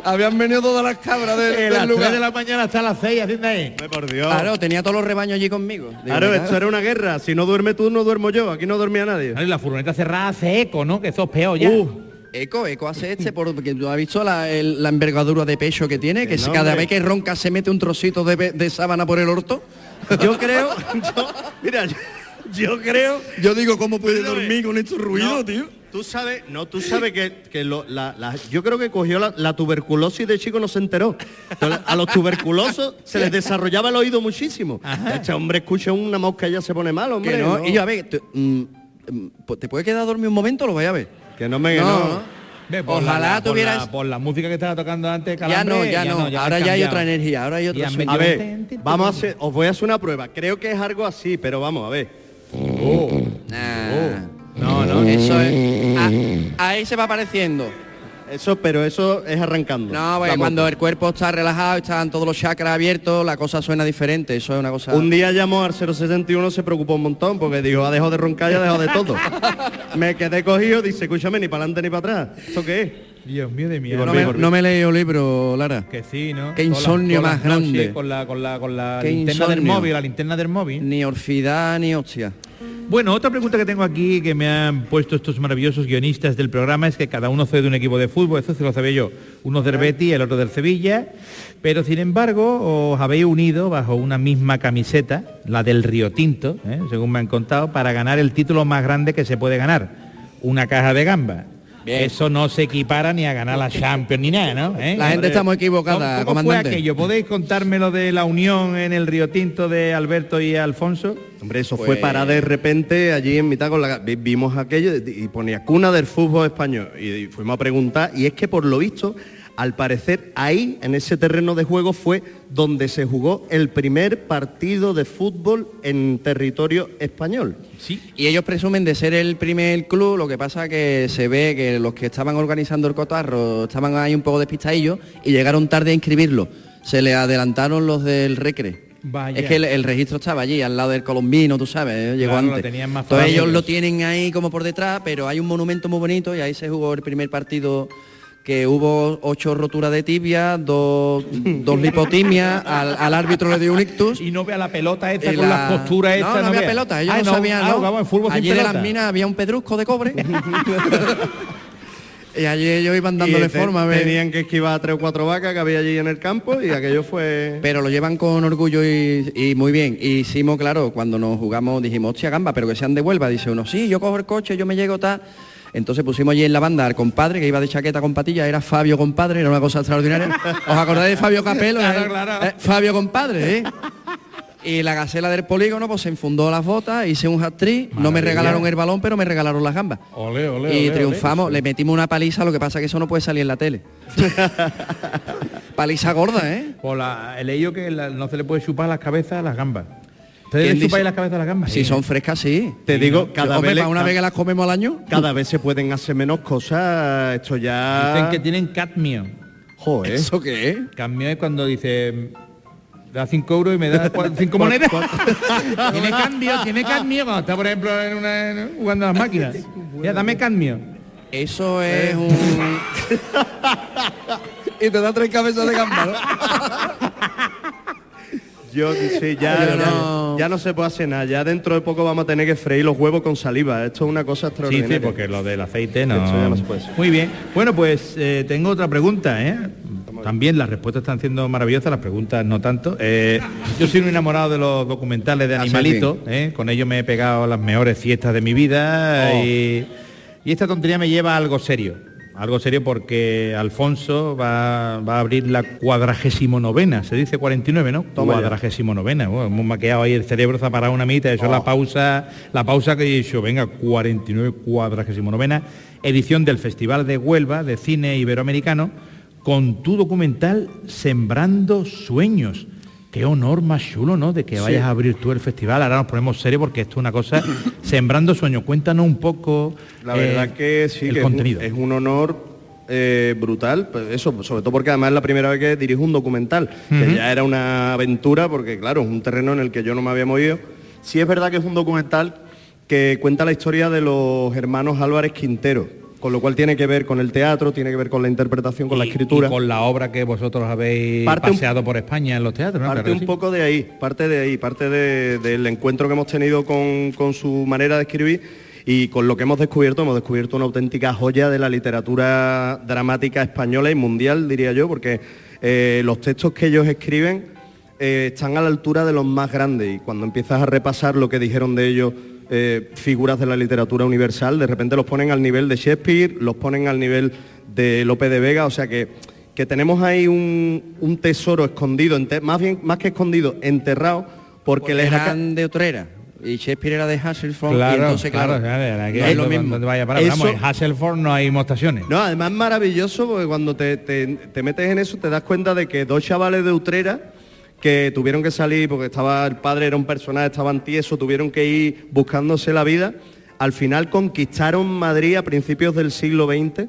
Habían venido todas las cabras del, Eh, del las 3 lugar. de la mañana hasta las 6 haciendo ahí. Por Dios. Claro, tenía todos los rebaños allí conmigo. Digo, Claro, esto era una guerra. Si no duerme tú, no duermo yo. Aquí no dormía nadie. Claro, y la furgoneta cerrada hace eco, ¿no? Que eso es peor ya. Uh, Eco, eco hace este, porque tú has visto la, el- la envergadura de pecho que tiene, que si cada vez que ronca se mete un trocito de, sábana por el orto. yo creo, yo- mira, yo, yo creo. Yo digo, ¿cómo puede dormir con estos ruidos, No, tío? Tú sabes, no, tú sabes que, que lo- la, la- yo creo que cogió la, la tuberculosis de chico no se enteró. Entonces, a los tuberculosos se les desarrollaba el oído muchísimo. Este hombre escucha una mosca y ya se pone mal, hombre. Que no, no. y yo, a ver, tú, mm, mm, pues, ¿te puede quedar dormido un momento? Lo voy a ver. Que no me No, no. no. Ve, por Ojalá la- por tuvieras- la- Por la, música que estaba tocando antes, Ya Calambre, no, ya, no. Ahora ya hay otra energía, ahora hay otra. A ver, vamos a hacer, os voy a hacer una prueba. Creo que es algo así, pero vamos a ver. Nah. No, no. Eso es. a- ahí se va apareciendo. Eso, pero eso es arrancando. No, La cuando el cuerpo está relajado, están todos los chakras abiertos, la cosa suena diferente. Eso es una cosa. Un día llamó al 061, se preocupó un montón porque dijo, ha dejado de roncar, ya ha dejado de todo. Me quedé cogido, dice, escúchame, ni para adelante ni para atrás. ¿Esto qué es? Dios mío de mi Digo, no, me, no me he leído libro, Lara. Que sí, ¿no? Qué insomnio más grande. Con la, con la, con la linterna del móvil, la linterna del móvil. Ni orfidad ni hostia. Bueno, otra pregunta que tengo aquí que me han puesto estos maravillosos guionistas del programa es que cada uno fue de un equipo de fútbol, eso se lo sabía yo, uno del Betis, el otro del Sevilla, pero sin embargo os habéis unido bajo una misma camiseta, la del Río Tinto, ¿eh? según me han contado, para ganar el título más grande que se puede ganar, una caja de gamba. Eso no se equipara ni a ganar la Champions ni nada, ¿no? ¿Eh? La gente está muy equivocada, ¿Cómo, cómo fue aquello? ¿Podéis contarme lo de la unión en el Río Tinto de Alberto y Alfonso? Hombre, eso Pues- fue para de repente allí en mitad con la vi- vimos aquello y ponía cuna del fútbol español y fuimos a preguntar y es que por lo visto al parecer ahí en ese terreno de juego fue donde se jugó el primer partido de fútbol en territorio español. Sí. Y ellos presumen de ser el primer club, lo que pasa que se ve que los que estaban organizando el cotarro estaban ahí un poco despistadillos y llegaron tarde a inscribirlo. Se le adelantaron los del Recre. Vaya. Es que el, el registro estaba allí, al lado del colombino, tú sabes, ¿eh? llegó Claro, lo antes. tenían más Entonces ellos lo tienen ahí como por detrás, pero hay un monumento muy bonito y ahí se jugó el primer partido que hubo ocho roturas de tibia, dos, dos lipotimias, al, al árbitro le dio un ictus. Y no vea la pelota esta con la- las costuras No, estas. no había vea. pelota, ellos Ah, no, sabían, ah, ¿no? vamos, el fútbol sin Allí de pelota. las minas había un pedrusco de cobre. y allí ellos iban dándole Y te- forma. a ver. Tenían que esquivar a tres o cuatro vacas que había allí en el campo y aquello fue... Pero lo llevan con orgullo y, y muy bien. Y hicimos, claro, cuando nos jugamos dijimos, hostia, gamba, pero que sean de Huelva. Dice uno, sí, yo cojo el coche, yo me llego tal. Entonces pusimos allí en la banda al compadre, que iba de chaqueta con patilla, era Fabio compadre, era una cosa extraordinaria. ¿Os acordáis de Fabio Capelo? Claro, Eh, claro. eh, Fabio compadre, ¿eh? Y la gacela del polígono pues se enfundó las botas, hice un hat-trick, no me regalaron el balón, pero me regalaron las gambas. Ole, ole, y triunfamos, le metimos una paliza, lo que pasa que eso no puede salir en la tele. paliza gorda, ¿eh? Por la, he leído que la- no se le puede chupar las cabezas a las gambas. ¿Ustedes ¿Quién le chupáis dice? las cabezas a las gambas? Si son frescas, sí. Te digo, cada Hombre, vez, para una vez que las comemos al año. cada vez se pueden hacer menos cosas, esto ya... Dicen que tienen cadmio. Joder. ¿Eso qué es? Cadmio es cuando dice... Da 5 euros y me da cua- cinco monedas. tiene cambio, tiene cadmio. Cuando está, por ejemplo, en una, en- jugando a las máquinas. Ya, dame cadmio. Eso es un... y te da tres cabezas de gamba, ¿no? Yo sí, ya, Yo no- ya no se puede hacer nada. Ya dentro de poco vamos a tener que freír los huevos con saliva. Esto es una cosa Sí, extraordinaria. sí, porque lo del aceite no. Esto ya no se puede hacer. Muy bien. Bueno, pues eh, tengo otra pregunta, ¿eh? También las respuestas están siendo maravillosas, las preguntas no tanto. Eh, yo soy un enamorado de los documentales de Haces animalitos, ¿eh? con ellos me he pegado las mejores fiestas de mi vida Oh. y, y esta tontería me lleva a algo serio. Algo serio porque Alfonso va, va a abrir la cuadragésimo novena, se dice 49, ¿no? Cuadragésimo novena. Bueno, hemos maqueado ahí el cerebro, se ha parado una mitad, eso es la pausa, la pausa que he dicho, venga, 49 cuadragésimo novena, edición del Festival de Huelva de Cine Iberoamericano, con tu documental Sembrando Sueños. Qué honor más chulo, ¿no? De que vayas a abrir tú el festival. Ahora nos ponemos serio porque esto es una cosa. Sembrando Sueños. Cuéntanos un poco. La eh, verdad que sí, el que es un- contenido. Es, un, honor eh, brutal, pues eso, sobre todo porque además es la primera vez que dirijo un documental, que ya era una aventura, porque claro, es un terreno en el que yo no me había movido. Sí es verdad que es un documental que cuenta la historia de los hermanos Álvarez Quintero, con lo cual tiene que ver con el teatro, tiene que ver con la interpretación, con la escritura. y con la obra que vosotros habéis Parte un- paseado por España en los teatros, ¿no? Parte Claro un sí. poco de ahí, parte de ahí, parte de- del encuentro que hemos tenido con, con su manera de escribir y con lo que hemos descubierto, hemos descubierto una auténtica joya de la literatura dramática española y mundial, diría yo, porque eh, los textos que ellos escriben eh, están a la altura de los más grandes y cuando empiezas a repasar lo que dijeron de ellos eh, figuras de la literatura universal, de repente los ponen al nivel de Shakespeare, los ponen al nivel de Lope de Vega, o sea que que tenemos ahí un, un tesoro escondido, ente- más bien más que escondido, enterrado, porque, les eran de Utrera. Y Shakespeare era de Hasselhoff. y Claro, entonces, claro, no hay es lo mismo. donde vaya a parar. Eso- Vamos, en Hasselford no hay mostaciones. No, además es maravilloso porque cuando te, te- te metes en eso te das cuenta de que dos chavales de Utrera que tuvieron que salir porque estaba el padre era un personaje, estaban tiesos, tuvieron que ir buscándose la vida, al final conquistaron Madrid a principios del siglo XX,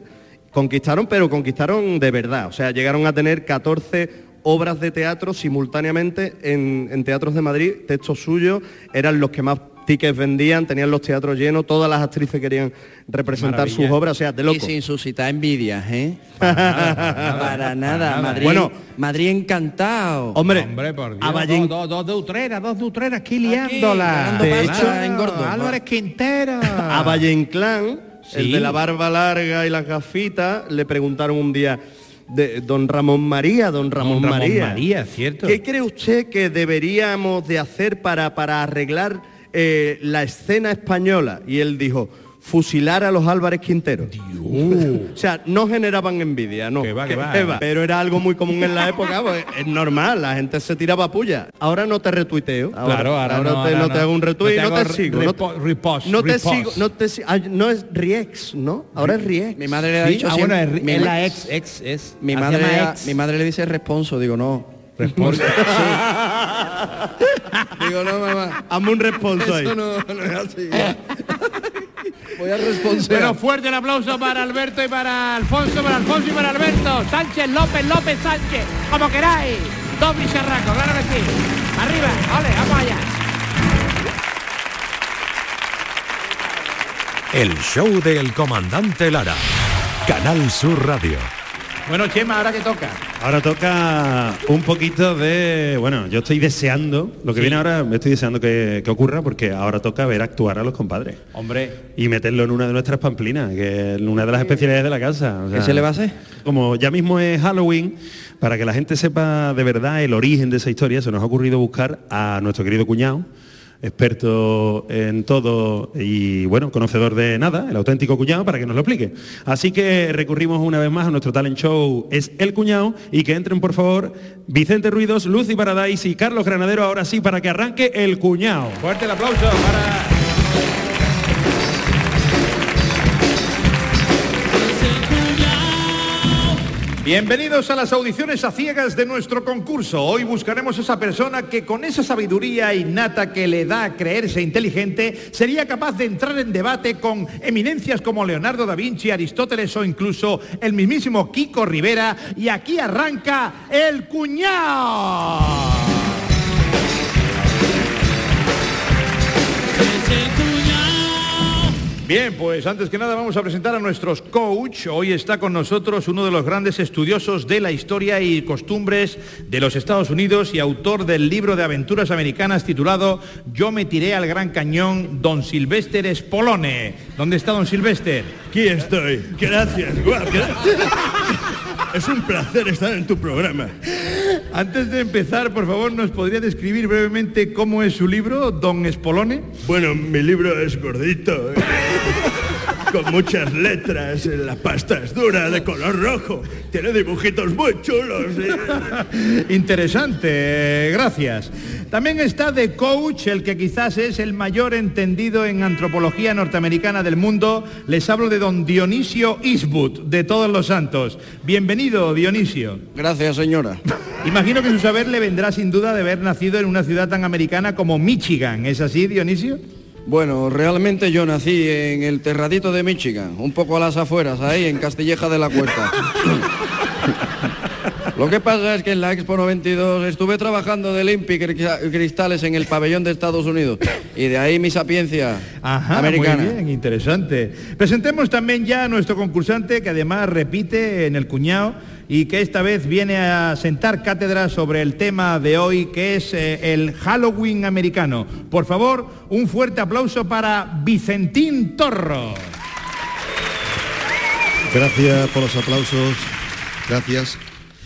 conquistaron pero conquistaron de verdad, o sea, llegaron a tener 14 obras de teatro simultáneamente en, en teatros de Madrid, textos suyos, eran los que más tickets vendían, tenían los teatros llenos, todas las actrices querían representar sus obras, o sea, de Y loco. sin suscitar envidias, ¿eh? Para nada. Madrid, Bueno. Madrid encantado. Hombre, Hombre, por Dios. a Vallen- Dos, dos, dos de Utrera, dos de Utrera aquí liándola. De hecho. Álvarez Quintero. A Valle Inclán, el de la barba larga y las gafitas, le preguntaron un día de don Ramón María, don Ramón, Ramón María. María, cierto. ¿Qué cree usted que deberíamos de hacer para, para arreglar eh, la escena española? Y él dijo, fusilar a los Álvarez Quintero. o sea, no generaban envidia, no. Que va, que va. Pero era algo muy común en la época, pues, es normal, la gente se tiraba puya. Ahora no te retuiteo. Ahora, Claro, ahora no, te, ahora no no. te hago un retweet, No te no te sigo. no te- repost, no te repost. sigo, no te si- ah, no es Riex, ¿no? Ahora es Riex. Mi madre le ha Sí, dicho ah, siempre- bueno, es, mi es la ex, ex, es. Mi madre, mi madre le dice responso, digo no. Responde. Digo no, mamá. Hazme un responso ahí. Eso no, no es así. Voy a responder. Bueno, fuerte el aplauso para Alberto y para Alfonso, para Alfonso y para Alberto. Sánchez, López, López, Sánchez, como queráis. Dos bicharracos, claro que sí. Arriba, ole, vamos allá. El show del comandante Lara. Canal Sur Radio. Bueno, Chema, ahora que toca. Ahora toca un poquito de... Bueno, yo estoy deseando, lo que viene ahora me estoy deseando que, que ocurra porque ahora toca ver actuar a los compadres. Hombre, Y meterlo en una de nuestras pamplinas, que es una de las especialidades de la casa. o ¿Qué se le va a hacer? Como ya mismo es Halloween, para que la gente sepa de verdad el origen de esa historia, se nos ha ocurrido buscar a nuestro querido cuñado, experto en todo y bueno, conocedor de nada, el auténtico cuñado, para que nos lo explique. Así que recurrimos una vez más a nuestro talent show Es el cuñado y que entren por favor Vicente Ruidos, Lucy Paradise y Carlos Granadero ahora sí para que arranque el cuñado. fuerte el aplauso para... Bienvenidos a las audiciones a ciegas de nuestro concurso. Hoy buscaremos esa persona que con esa sabiduría innata que le da a creerse inteligente sería capaz de entrar en debate con eminencias como Leonardo da Vinci, Aristóteles o incluso el mismísimo Kiko Rivera. Y aquí arranca el cuñado. Bien, pues antes que nada vamos a presentar a nuestros coach. Hoy está con nosotros uno de los grandes estudiosos de la historia y costumbres de los Estados Unidos y autor del libro de aventuras americanas titulado Yo me tiré al Gran Cañón, don Silvester Spolone. ¿Dónde está don Silvester? Aquí estoy. Gracias. Es un placer estar en tu programa. Antes de empezar, por favor, ¿nos podría describir brevemente cómo es su libro, don Spolone? Bueno, mi libro es gordito, ¿eh? Con muchas letras, eh, la pasta es dura, de color rojo, tiene dibujitos muy chulos. ¿eh? Interesante, gracias. También está de coach, el que quizás es el mayor entendido en antropología norteamericana del mundo. Les hablo de don Dionisio Eastwood, de Todos los Santos. Bienvenido, Dionisio. Gracias, señora. Imagino que su saber le vendrá sin duda de haber nacido en una ciudad tan americana como Michigan. ¿Es así, Dionisio? Bueno, realmente yo nací en el terradito de Michigan, un poco a las afueras, ahí en Castilleja de la Cuerta. Lo que pasa es que en la Expo 92 estuve trabajando de limpi cri- cristales en el pabellón de Estados Unidos y de ahí mi sapiencia Ajá, americana. muy bien, interesante. Presentemos también ya a nuestro concursante que además repite en el cuñado y que esta vez viene a sentar cátedra sobre el tema de hoy que es eh, el Halloween americano. Por favor, un fuerte aplauso para Vicentín Torro. Gracias por los aplausos, gracias,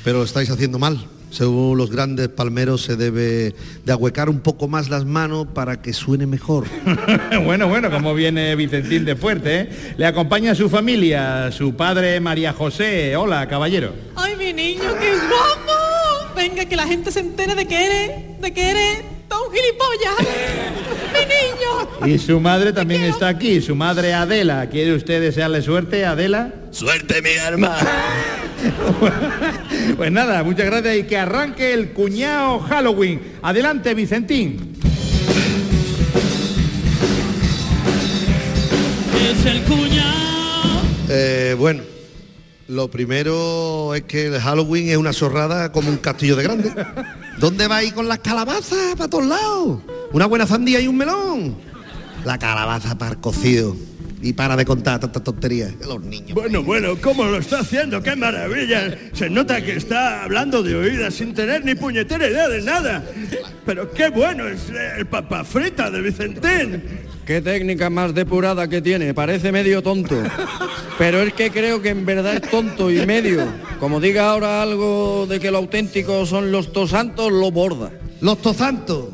pero estáis haciendo mal. Según los grandes palmeros se debe de ahuecar un poco más las manos para que suene mejor. bueno, bueno, como viene Vicentín de fuerte, ¿eh? Le acompaña su familia, su padre María José. Hola, caballero. ¡Ay, mi niño, qué guapo! Venga, que la gente se entere de que eres, de que eres todo un gilipollas. ¡Mi niño! Y su madre también está aquí, su madre Adela. ¿Quiere usted desearle suerte, Adela? Suerte, mi arma. Pues nada, muchas gracias y que arranque el cuñado Halloween. Adelante, Vicentín. Es el cuñado. Eh, bueno, lo primero es que el Halloween es una zorrada como un castillo de grande. ¿Dónde va a ir con las calabazas para todos lados? Una buena sandía y un melón. la calabaza para el cocido. Y para de contar tantas tonterías. Los niños. Bueno, bueno, ¿cómo lo está haciendo? ¡Qué maravilla! Se nota que está hablando de oídas sin tener ni puñetera idea de nada. Pero qué bueno es el papa frita de Vicentín. Qué técnica más depurada que tiene, parece medio tonto. Pero es que creo que en verdad es tonto y medio. Como diga ahora algo de que lo auténtico son los tosantos, lo borda. Los tosantos.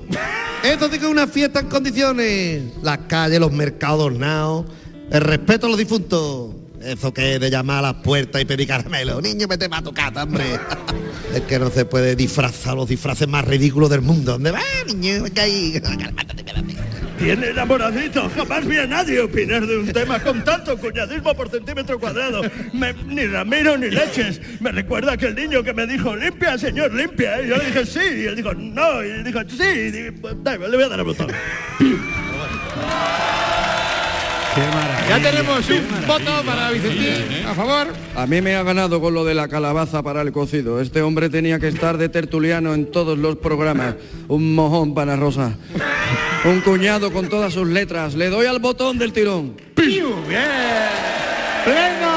Esto de que una fiesta en condiciones. Las calles, los mercados ornados. El respeto a los difuntos. Eso que es de llamar a las puertas y pedir caramelo. Niño, vete para tu casa, hombre. es que no se puede disfrazar los disfraces más ridículos del mundo. ¿Dónde va, niño? Ahí. Tiene enamoradito. Jamás vi a nadie opinar de un tema con tanto cuñadismo por centímetro cuadrado. Me- ni Ramiro ni leches. Me recuerda aquel niño que me dijo, limpia, señor, limpia. Y yo le dije, sí. Y él dijo, no. Y dijo, sí. Y dije, pues, le voy a dar el botón. Ya tenemos un voto para Vicentín. A favor. A mí me ha ganado con lo de la calabaza para el cocido. Este hombre tenía que estar de tertuliano en todos los programas. Un mojón para Rosa. Un cuñado con todas sus letras. Le doy al botón del tirón. ¡Piu! ¡Bien! ¡Pleno!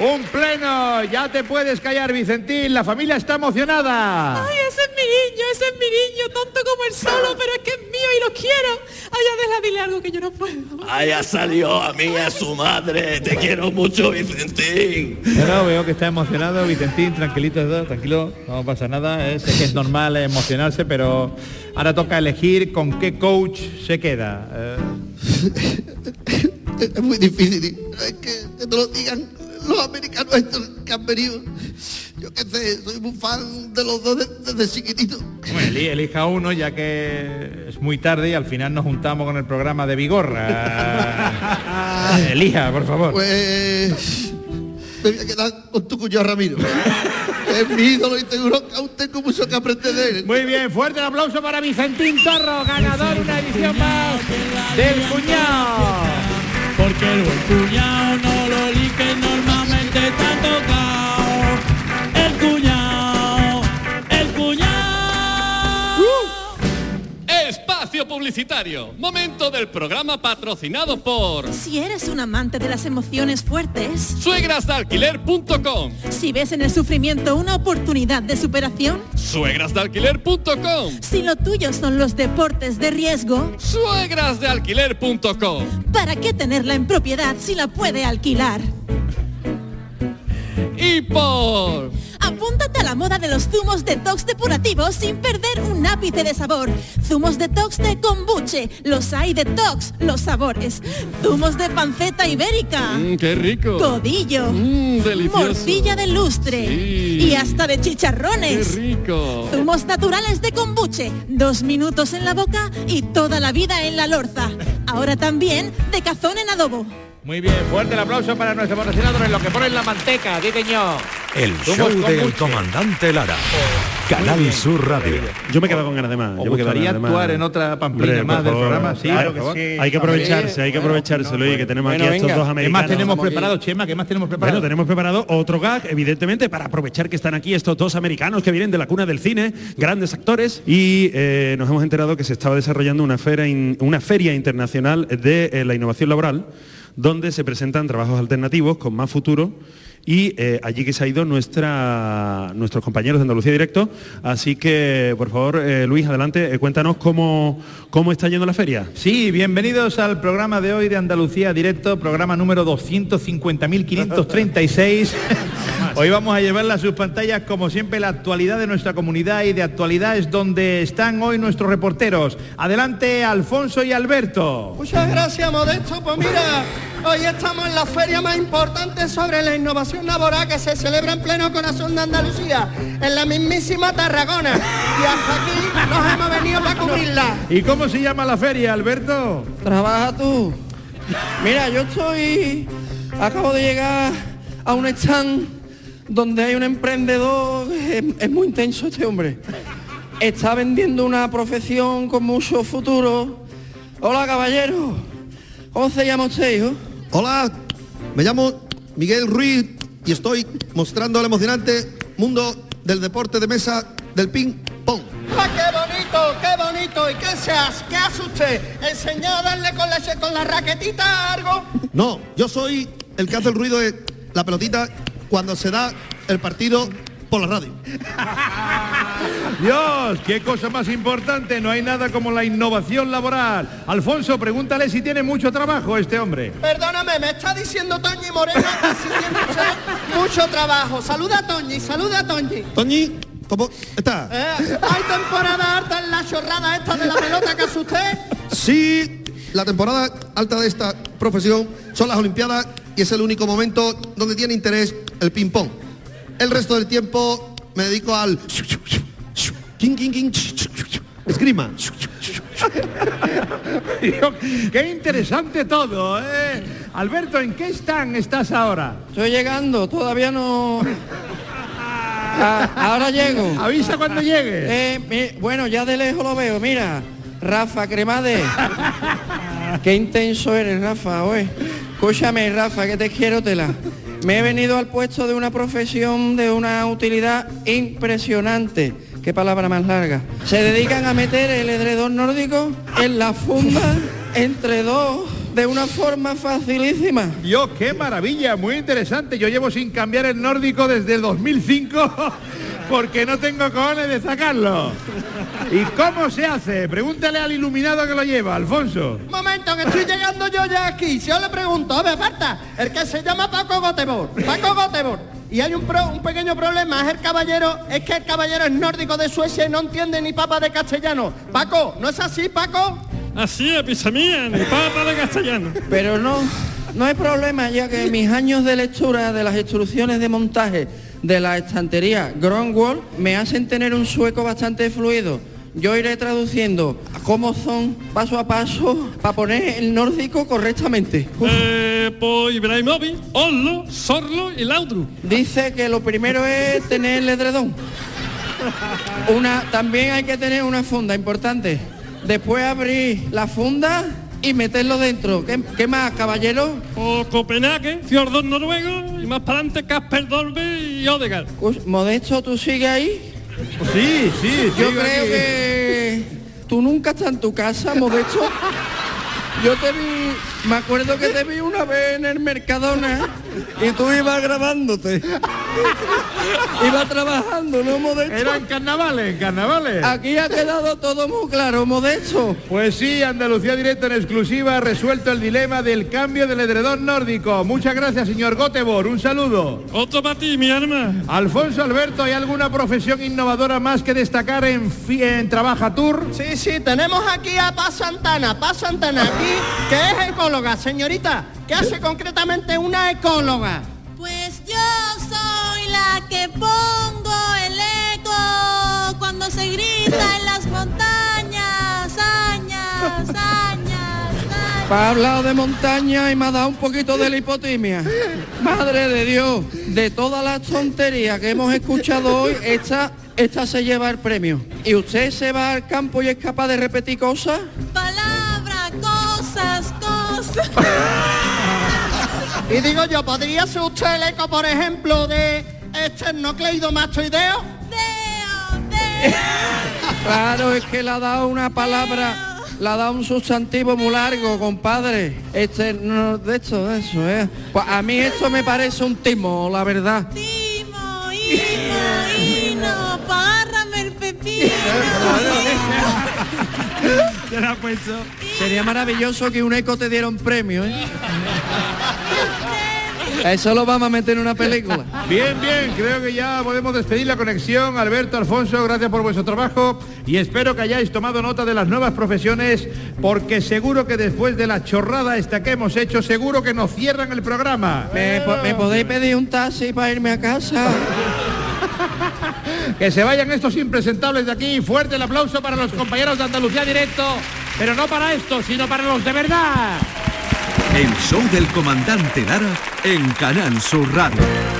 ¡Un pleno! Ya te puedes callar, Vicentín. La familia está emocionada. Ay, ese es mi niño, ese es mi niño, tonto como el solo, pero es que es mío y lo quiero. Ay, Adela, dile algo que yo no puedo. Allá salió a mí, a su madre. Te quiero mucho, Vicentín. Bueno, veo que está emocionado, Vicentín, tranquilito, tranquilo, no pasa nada, eh, sé que es normal emocionarse, pero ahora toca elegir con qué coach se queda. Eh, Es muy difícil. Es que, que te lo digan los americanos estos que han venido. Yo qué sé, soy muy fan de los dos desde, desde chiquitito. bueno, eli- elija uno ya que es muy tarde y al final nos juntamos con el programa de Vigorra. elija, por favor. Pues me voy a quedar con tu cuñado Ramiro. es mi ídolo y seguro que aún tengo mucho que aprender de él. Muy bien, fuerte el aplauso para Vicentín Torro, ganador una edición más del cuñado. Porque el buen cuñado no lo elige normalmente está Espacio publicitario. Momento del programa patrocinado por Si eres un amante de las emociones fuertes, suegrasdealquiler.com. si ves en el sufrimiento una oportunidad de superación, Suegrasdealquiler.com. si lo tuyo son los deportes de riesgo, Suegrasdealquiler.com. ¿para qué tenerla en propiedad si la puede alquilar? Y por Apúntate a la moda de los zumos detox depurativos sin perder un ápice de sabor. Zumos detox de kombuche, los hay detox, los sabores. Zumos de panceta ibérica. Mm, qué rico. Codillo. Mm, delicioso. Morcilla de lustre. Sí. Y hasta de chicharrones. Qué rico. Zumos naturales de kombuche, dos minutos en la boca y toda la vida en la lorza. Ahora también de cazón en adobo. Muy bien, fuerte el aplauso para nuestros patrocinadores, lo que ponen la manteca, diqueño. El show del comandante Lara. Canal Sur Radio. Yo me he quedado con ganas de más. ¿Os yo me más. actuar en otra pamplina Hombre, más del programa? Sí, Claro que sí. Hay que aprovecharse, hay que aprovecharse, Luis, que tenemos Bueno, aquí a estos venga. dos ¿Qué americanos. más tenemos preparado, Chema? ¿Qué más tenemos preparado? Bueno, tenemos preparado otro gag, evidentemente, para aprovechar que están aquí estos dos americanos que vienen de la cuna del cine, grandes actores, y eh, nos hemos enterado que se estaba desarrollando una feria, in- una feria internacional de eh, la innovación laboral, donde se presentan trabajos alternativos con más futuro. Y eh, allí que se ha ido nuestra, nuestros compañeros de Andalucía Directo. Así que, por favor, eh, Luis, adelante, eh, cuéntanos cómo, cómo está yendo la feria. Sí, bienvenidos al programa de hoy de Andalucía Directo, programa número 250.536. Hoy vamos a llevarle a sus pantallas, como siempre, la actualidad de nuestra comunidad y de actualidad es donde están hoy nuestros reporteros. Adelante, Alfonso y Alberto. Muchas gracias, Modesto. Pues mira, hoy estamos en la feria más importante sobre la innovación laboral que se celebra en pleno corazón de Andalucía, en la mismísima Tarragona. Y hasta aquí nos hemos venido para cubrirla. ¿Y cómo se llama la feria, Alberto? Trabaja tú. Mira, yo estoy... Acabo de llegar a un stand donde hay un emprendedor... Es, es muy intenso este hombre. Está vendiendo una profesión con mucho futuro. Hola, caballero. ¿Cómo se llama usted, hijo? Hola, me llamo Miguel Ruiz y estoy mostrando el emocionante mundo del deporte de mesa del ping pong. ¡Ah, qué bonito! qué bonito. ¿Y qué se hace? ¿Qué hace usted? ¿Enseñar a darle con la, con la raquetita algo? No, yo soy el que hace el ruido de la pelotita cuando se da el partido por la radio. Dios, qué cosa más importante. No hay nada como la innovación laboral. Alfonso, pregúntale si tiene mucho trabajo este hombre. Perdóname, me está diciendo Toñi Moreno que si tiene mucho trabajo. Saluda a Toñi, saluda a Toñi. Toñi, ¿cómo está? ¿Eh? ¿Hay temporada alta en la chorrada esta de la pelota que hace usted? Sí, la temporada alta de esta profesión son las Olimpiadas y es el único momento donde tiene interés el ping-pong. El resto del tiempo me dedico al... Esgrima. Qué interesante todo, ¿eh? Alberto, ¿en qué están estás ahora? Estoy llegando, todavía no... Ah, ahora llego. Avisa cuando llegue. Eh, mi- bueno, ya de lejos lo veo, mira. Rafa Cremade. Qué intenso eres, Rafa, oye. Escúchame, Rafa, que te quiero tela. Me he venido al puesto de una profesión de una utilidad impresionante. Qué palabra más larga. Se dedican a meter el edredón nórdico en la funda entre dos de una forma facilísima. Dios, qué maravilla, muy interesante. Yo llevo sin cambiar el nórdico desde el 2005 porque no tengo cojones de sacarlo. ¿Y cómo se hace? Pregúntale al iluminado que lo lleva, Alfonso. Un momento, que estoy llegando yo ya aquí. Si yo le pregunto, me falta el que se llama Paco Gotebor. Paco Gotebor. Y hay un, pro- un pequeño problema, es el caballero, es que el caballero es nórdico de Suecia y no entiende ni papa de castellano. Paco, ¿no es así, Paco? Así es, pisa mía, ni papa de castellano. Pero no, no hay problema, ya que mis años de lectura de las instrucciones de montaje de la estantería Grondwall me hacen tener un sueco bastante fluido. Yo iré traduciendo cómo son paso a paso para poner el nórdico correctamente. Eh, pues Ibrahimovic, Oslo, Sorlo y Laudru. Dice que lo primero es tener el edredón. Una, también hay que tener una funda importante. Después abrir la funda y meterlo dentro. ¿Qué, qué más, caballero? O Copenhague, Fiordor noruego y más para adelante Casper Dolbe y Odegaard. Pues, Modesto, ¿tú sigues ahí? Sí, sí, Yo creo aquí. que tú nunca estás en tu casa, Modesto. Yo te vi, me acuerdo que te vi una vez en el Mercadona y tú ibas grabándote. Ibas trabajando, ¿no, Modesto? Eran carnavales, carnavales. Aquí ha quedado todo muy claro, Modesto. Pues sí, Andalucía Directo en exclusiva ha resuelto el dilema del cambio del edredón nórdico. Muchas gracias, señor Gotebor. Un saludo. Otro para ti, mi arma. Alfonso Alberto, ¿hay alguna profesión innovadora más que destacar en, en Trabaja Tour? Sí, sí, tenemos aquí a Paz Santana, Paz Santana aquí, que es ecóloga, señorita. ¿Qué hace concretamente una ecóloga? Pues yo soy la que pongo el eco cuando se grita en las montañas, añas, añas. Ha hablado de montaña y me ha dado un poquito de lipotimia. Madre de Dios, de todas las tonterías que hemos escuchado hoy, esta, esta se lleva el premio. ¿Y usted se va al campo y es capaz de repetir cosas? Palabra, cosas, cosas. Y digo yo, ¿podría ser usted el eco, por ejemplo, de esternocleidomastoideo? Claro, es que le ha dado una palabra, le ha dado un sustantivo muy largo, compadre. Este, no, de esto, de eso, ¿eh? Pues a mí esto me parece un timo, la verdad. Timo, hino, hino, Sería maravilloso que un eco te diera un premio, ¿eh? Eso lo vamos a meter en una película. Bien, bien, creo que ya podemos despedir la conexión. Alberto, Alfonso, gracias por vuestro trabajo y espero que hayáis tomado nota de las nuevas profesiones porque seguro que después de la chorrada esta que hemos hecho, seguro que nos cierran el programa. ¿Me, po- me podéis pedir un taxi para irme a casa? Que se vayan estos impresentables de aquí. Fuerte el aplauso para los compañeros de Andalucía Directo, pero no para esto, sino para los de verdad. El show del comandante Lara en Canal Sur Radio.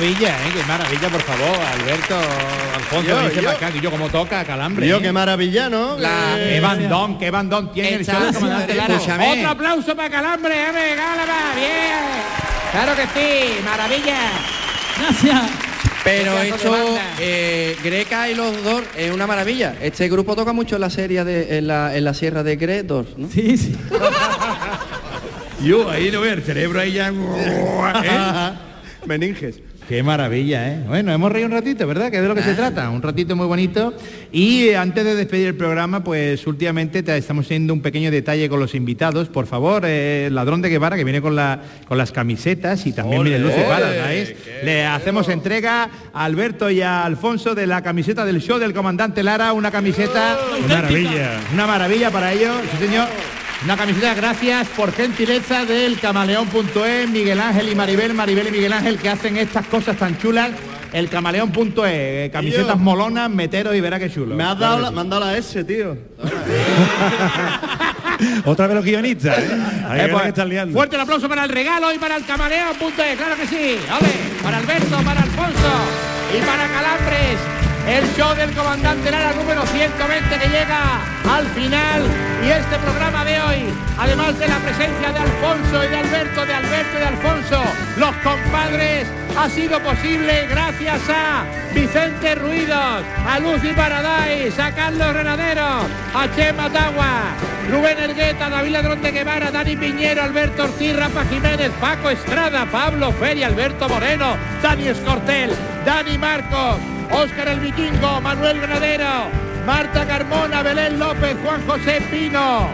Maravilla, ¿eh? Qué maravilla, por favor, Alberto, Alfonso, Yo, venite yo. para acá, que yo como toca calambre. Yo, ¿eh? qué maravilla, ¿no? La- Eh, qué bandón, qué bandón tiene el del comandante Lara. Otro aplauso para Calambre, eh, regálame, bien. Claro que sí, maravilla. Gracias. Pero esto, eh, Greca y los dos es una maravilla. Este grupo toca mucho en la serie de, en la, en la sierra de Gredos, ¿no? Sí, sí. Yo ahí no veo el cerebro ahí ya. ¿eh? Meninges. Qué maravilla, ¿eh? Bueno, hemos reído un ratito, ¿verdad? Que es de lo que se trata, un ratito muy bonito. Y eh, antes de despedir el programa, pues últimamente te estamos haciendo un pequeño detalle con los invitados. Por favor, eh, el ladrón de Guevara, que viene con, la, con las camisetas y también viene Lucy ole, Paradise, le hacemos entrega a Alberto y a Alfonso de la camiseta del show del comandante Lara, una camiseta... Una maravilla. Una maravilla para ellos, sí señor. Una camiseta, gracias por gentileza del camaleón.es, Miguel Ángel y Maribel, Maribel y Miguel Ángel que hacen estas cosas tan chulas. El camaleón.es, eh, camisetas molonas, meteros y verá qué chulo. Me has dado la, sí. me han dado la S, tío. Otra vez los guionistas, ¿eh? Ahí Eh, pues, que están liando. fuerte el aplauso para el regalo y para el camaleón.es, claro que sí. Ole, para Alberto, para Alfonso y para Calambres. El show del comandante Lara número 120 que llega al final. Y este programa de hoy, además de la presencia de Alfonso y de Alberto, de Alberto y de Alfonso, los compadres, ha sido posible gracias a Vicente Ruidos, a Lucy Paradise, a Carlos Renadero, a Chema Tagua, Rubén Ergueta, David Ladrón de Guevara, Dani Piñero, Alberto Ortiz, Rafa Jiménez, Paco Estrada, Pablo Feria, Alberto Moreno, Dani Escortel, Dani Marcos, Óscar el Vikingo, Manuel Granadero, Marta Carmona, Belén López, Juan José Pino,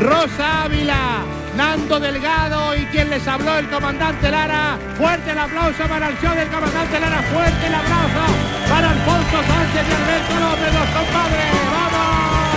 Rosa Ávila, Nando Delgado y quien les habló el comandante Lara. Fuerte el aplauso para el show del comandante Lara, fuerte el aplauso para Alfonso Sánchez y Alberto López, los compadres. ¡Vamos!